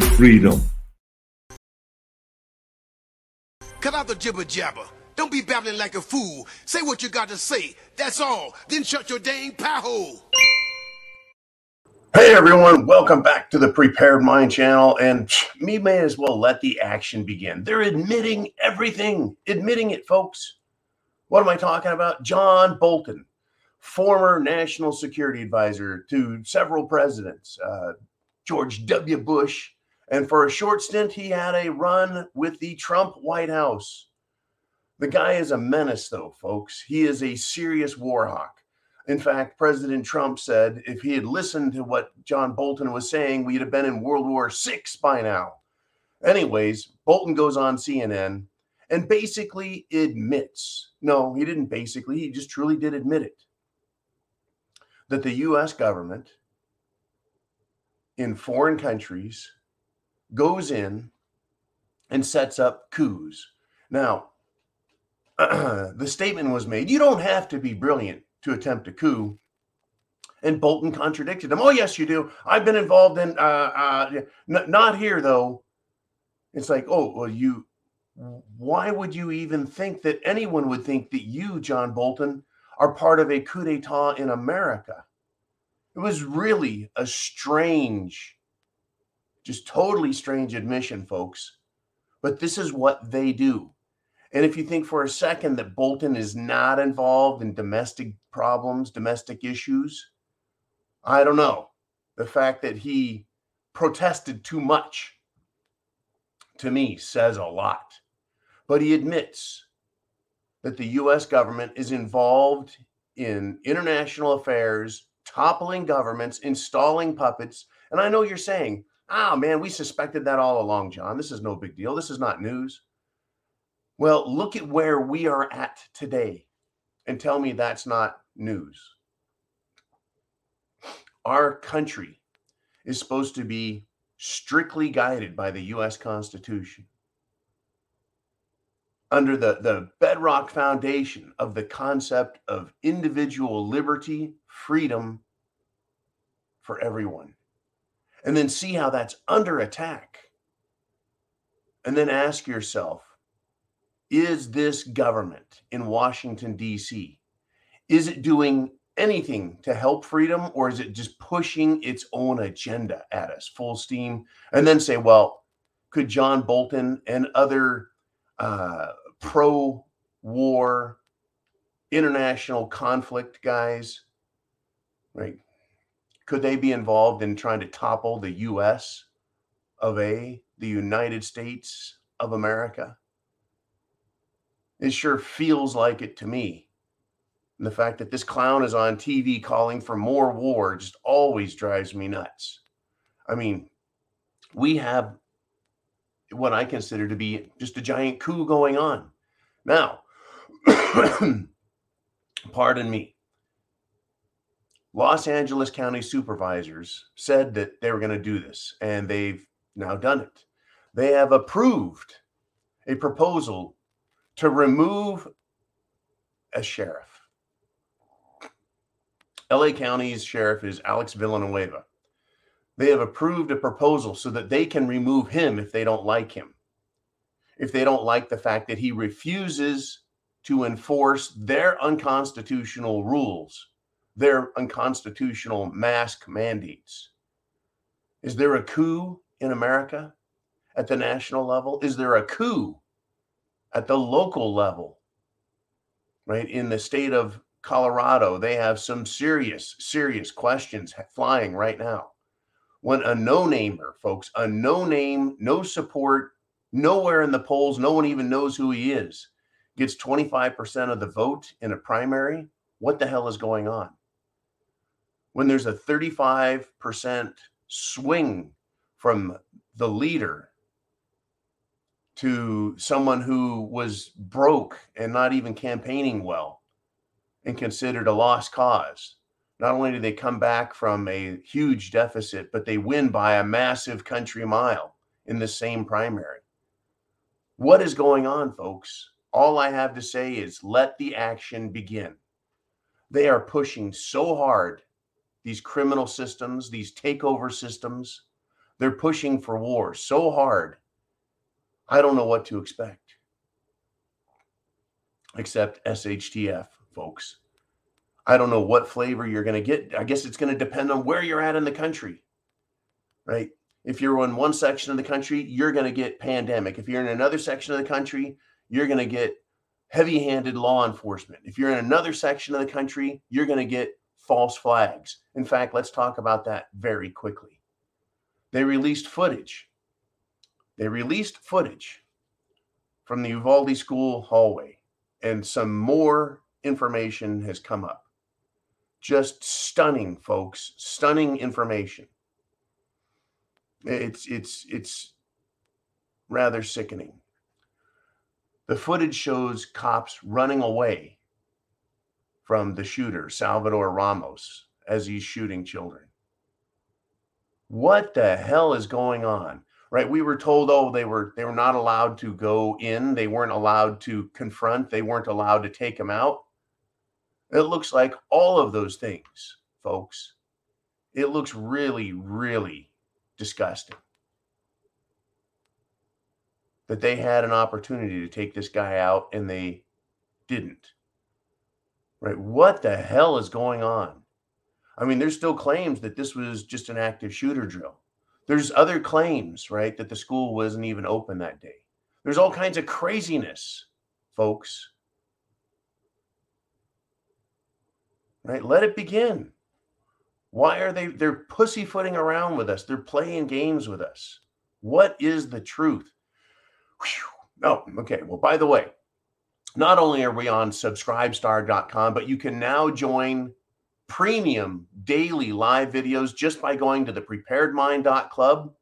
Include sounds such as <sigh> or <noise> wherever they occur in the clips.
through your freedom. Cut out the jibber jabber. Don't be babbling like a fool. Say what you got to say. That's all. Then shut your dang pie hole. Hey everyone, welcome back to the Prepared Mind channel. And me may as well let the action begin. They're admitting everything, admitting it, folks. What am I talking about? John Bolton, former national security advisor to several presidents, uh, George W. Bush, and for a short stint, he had a run with the Trump White House. The guy is a menace, though, folks. He is a serious war hawk. In fact, President Trump said if he had listened to what John Bolton was saying, we'd have been in World War VI by now. Anyways, Bolton goes on CNN and basically admits no, he didn't basically, he just truly did admit it that the US government in foreign countries goes in and sets up coups. Now, <clears throat> the statement was made you don't have to be brilliant to attempt a coup. And Bolton contradicted him. Oh, yes, you do. I've been involved in, uh, uh, n- not here, though. It's like, oh, well, you, why would you even think that anyone would think that you, John Bolton, are part of a coup d'etat in America? It was really a strange, just totally strange admission, folks. But this is what they do. And if you think for a second that Bolton is not involved in domestic problems, domestic issues, I don't know. The fact that he protested too much to me says a lot. But he admits that the US government is involved in international affairs, toppling governments, installing puppets. And I know you're saying, ah, man, we suspected that all along, John. This is no big deal. This is not news. Well, look at where we are at today and tell me that's not news. Our country is supposed to be strictly guided by the US Constitution. Under the, the bedrock foundation of the concept of individual liberty, freedom for everyone. And then see how that's under attack. And then ask yourself is this government in Washington, D.C., is it doing anything to help freedom or is it just pushing its own agenda at us full steam? And then say, well, could John Bolton and other uh, pro war international conflict guys, right? Could they be involved in trying to topple the US of A, the United States of America? It sure feels like it to me. And the fact that this clown is on TV calling for more war just always drives me nuts. I mean, we have what I consider to be just a giant coup going on. Now, <coughs> pardon me. Los Angeles County supervisors said that they were going to do this, and they've now done it. They have approved a proposal to remove a sheriff. LA County's sheriff is Alex Villanueva. They have approved a proposal so that they can remove him if they don't like him. If they don't like the fact that he refuses to enforce their unconstitutional rules, their unconstitutional mask mandates. Is there a coup in America at the national level? Is there a coup at the local level, right? In the state of Colorado, they have some serious, serious questions flying right now. When a no namer, folks, a no name, no support, nowhere in the polls, no one even knows who he is, gets 25% of the vote in a primary, what the hell is going on? When there's a 35% swing from the leader to someone who was broke and not even campaigning well and considered a lost cause. Not only do they come back from a huge deficit, but they win by a massive country mile in the same primary. What is going on, folks? All I have to say is let the action begin. They are pushing so hard, these criminal systems, these takeover systems, They're pushing for war so hard. I don't know what to expect. Except SHTF, folks. I don't know what flavor you're going to get. I guess it's going to depend on where you're at in the country, right? If you're in one section of the country, you're going to get pandemic. If you're in another section of the country, you're going to get heavy handed law enforcement. If you're in another section of the country, you're going to get false flags. In fact, let's talk about that very quickly. They released footage. They released footage from the Uvalde school hallway, and some more information has come up. Just stunning, folks. Stunning information. It's it's it's rather sickening. The footage shows cops running away from the shooter, Salvador Ramos, as he's shooting children. What the hell is going on? Right? We were told, oh, they were they were not allowed to go in, they weren't allowed to confront, they weren't allowed to take him out. It looks like all of those things, folks. It looks really, really disgusting. That they had an opportunity to take this guy out and they didn't. Right? What the hell is going on? I mean, there's still claims that this was just an active shooter drill. There's other claims, right, that the school wasn't even open that day. There's all kinds of craziness, folks. right? Let it begin. Why are they they're pussyfooting around with us? They're playing games with us. What is the truth? Whew. Oh, okay. Well, by the way, not only are we on subscribestar.com, but you can now join premium daily live videos just by going to the preparedmind.club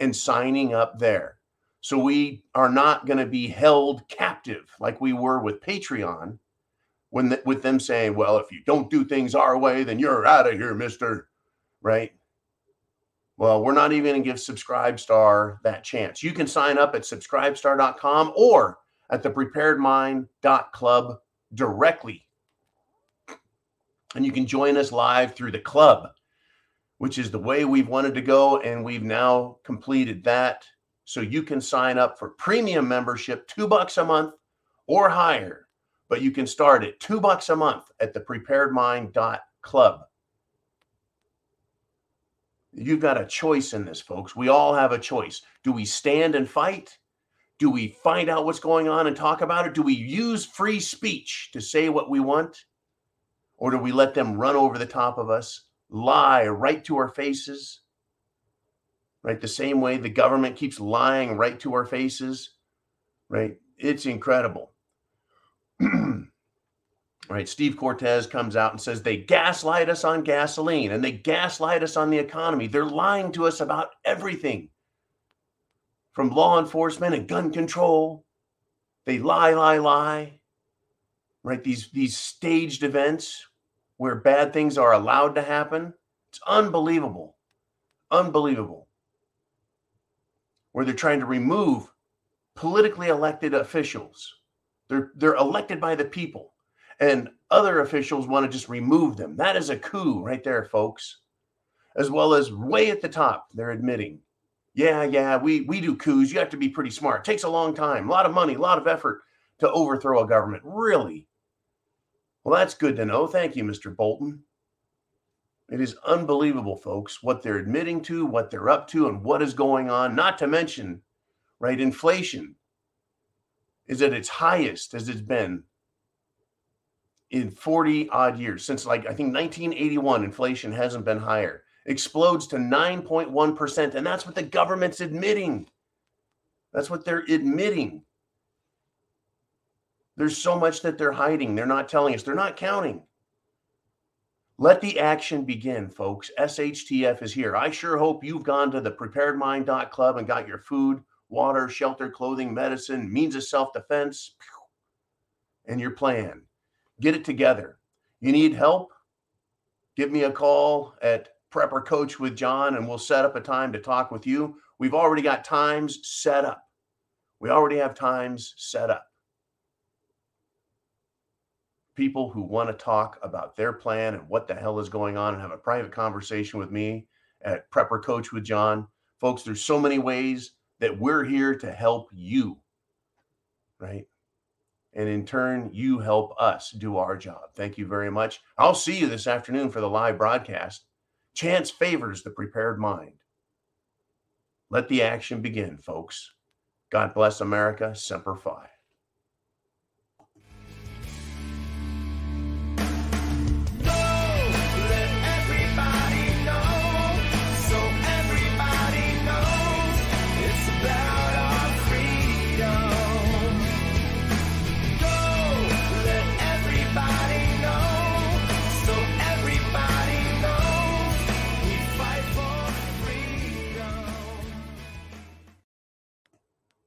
and signing up there. So we are not going to be held captive like we were with Patreon when the, with them saying, "Well, if you don't do things our way, then you're out of here, Mister." Right? Well, we're not even going to give Subscribestar that chance. You can sign up at subscribestar.com or at the preparedmind.club directly. And you can join us live through the club, which is the way we've wanted to go. And we've now completed that. So you can sign up for premium membership, two bucks a month or higher but you can start at two bucks a month at the preparedmind.club. You've got a choice in this, folks. We all have a choice. Do we stand and fight? Do we find out what's going on and talk about it? Do we use free speech to say what we want? Or do we let them run over the top of us, lie right to our faces? Right? The same way the government keeps lying right to our faces, right? It's incredible. <clears throat> right? Steve Cortes comes out and says they gaslight us on gasoline and they gaslight us on the economy. They're lying to us about everything from law enforcement and gun control. They lie, lie, lie. Right? These these staged events where bad things are allowed to happen. It's unbelievable. Unbelievable. Where they're trying to remove politically elected officials they're they're elected by the people, and other officials want to just remove them. That is a coup right there, folks. As well as way at the top, they're admitting, yeah, yeah, we we do coups. You have to be pretty smart. It takes a long time, a lot of money, a lot of effort to overthrow a government. Really? Well, that's good to know. Thank you, Mr. Bolton. It is unbelievable, folks, what they're admitting to, what they're up to, and what is going on. Not to mention, right, inflation is at its highest as it's been in 40 odd years since like I think 1981 inflation hasn't been higher explodes to 9.1% and that's what the government's admitting. That's what they're admitting. There's so much that they're hiding. They're not telling us. They're not counting. Let the action begin folks. Shtf is here. I sure hope you've gone to the preparedmind.club and got your food water, shelter, clothing, medicine, means of self defense, and your plan. Get it together. You need help? Give me a call at prepper coach with John, and we'll set up a time to talk with you. We've already got times set up. We already have times set up. People who want to talk about their plan and what the hell is going on and have a private conversation with me at Prepper Coach with John. Folks, there's so many ways that we're here to help you, right? And in turn, you help us do our job. Thank you very much. I'll see you this afternoon for the live broadcast. Chance favors the prepared mind. Let the action begin, folks. God bless America. Semper Fi.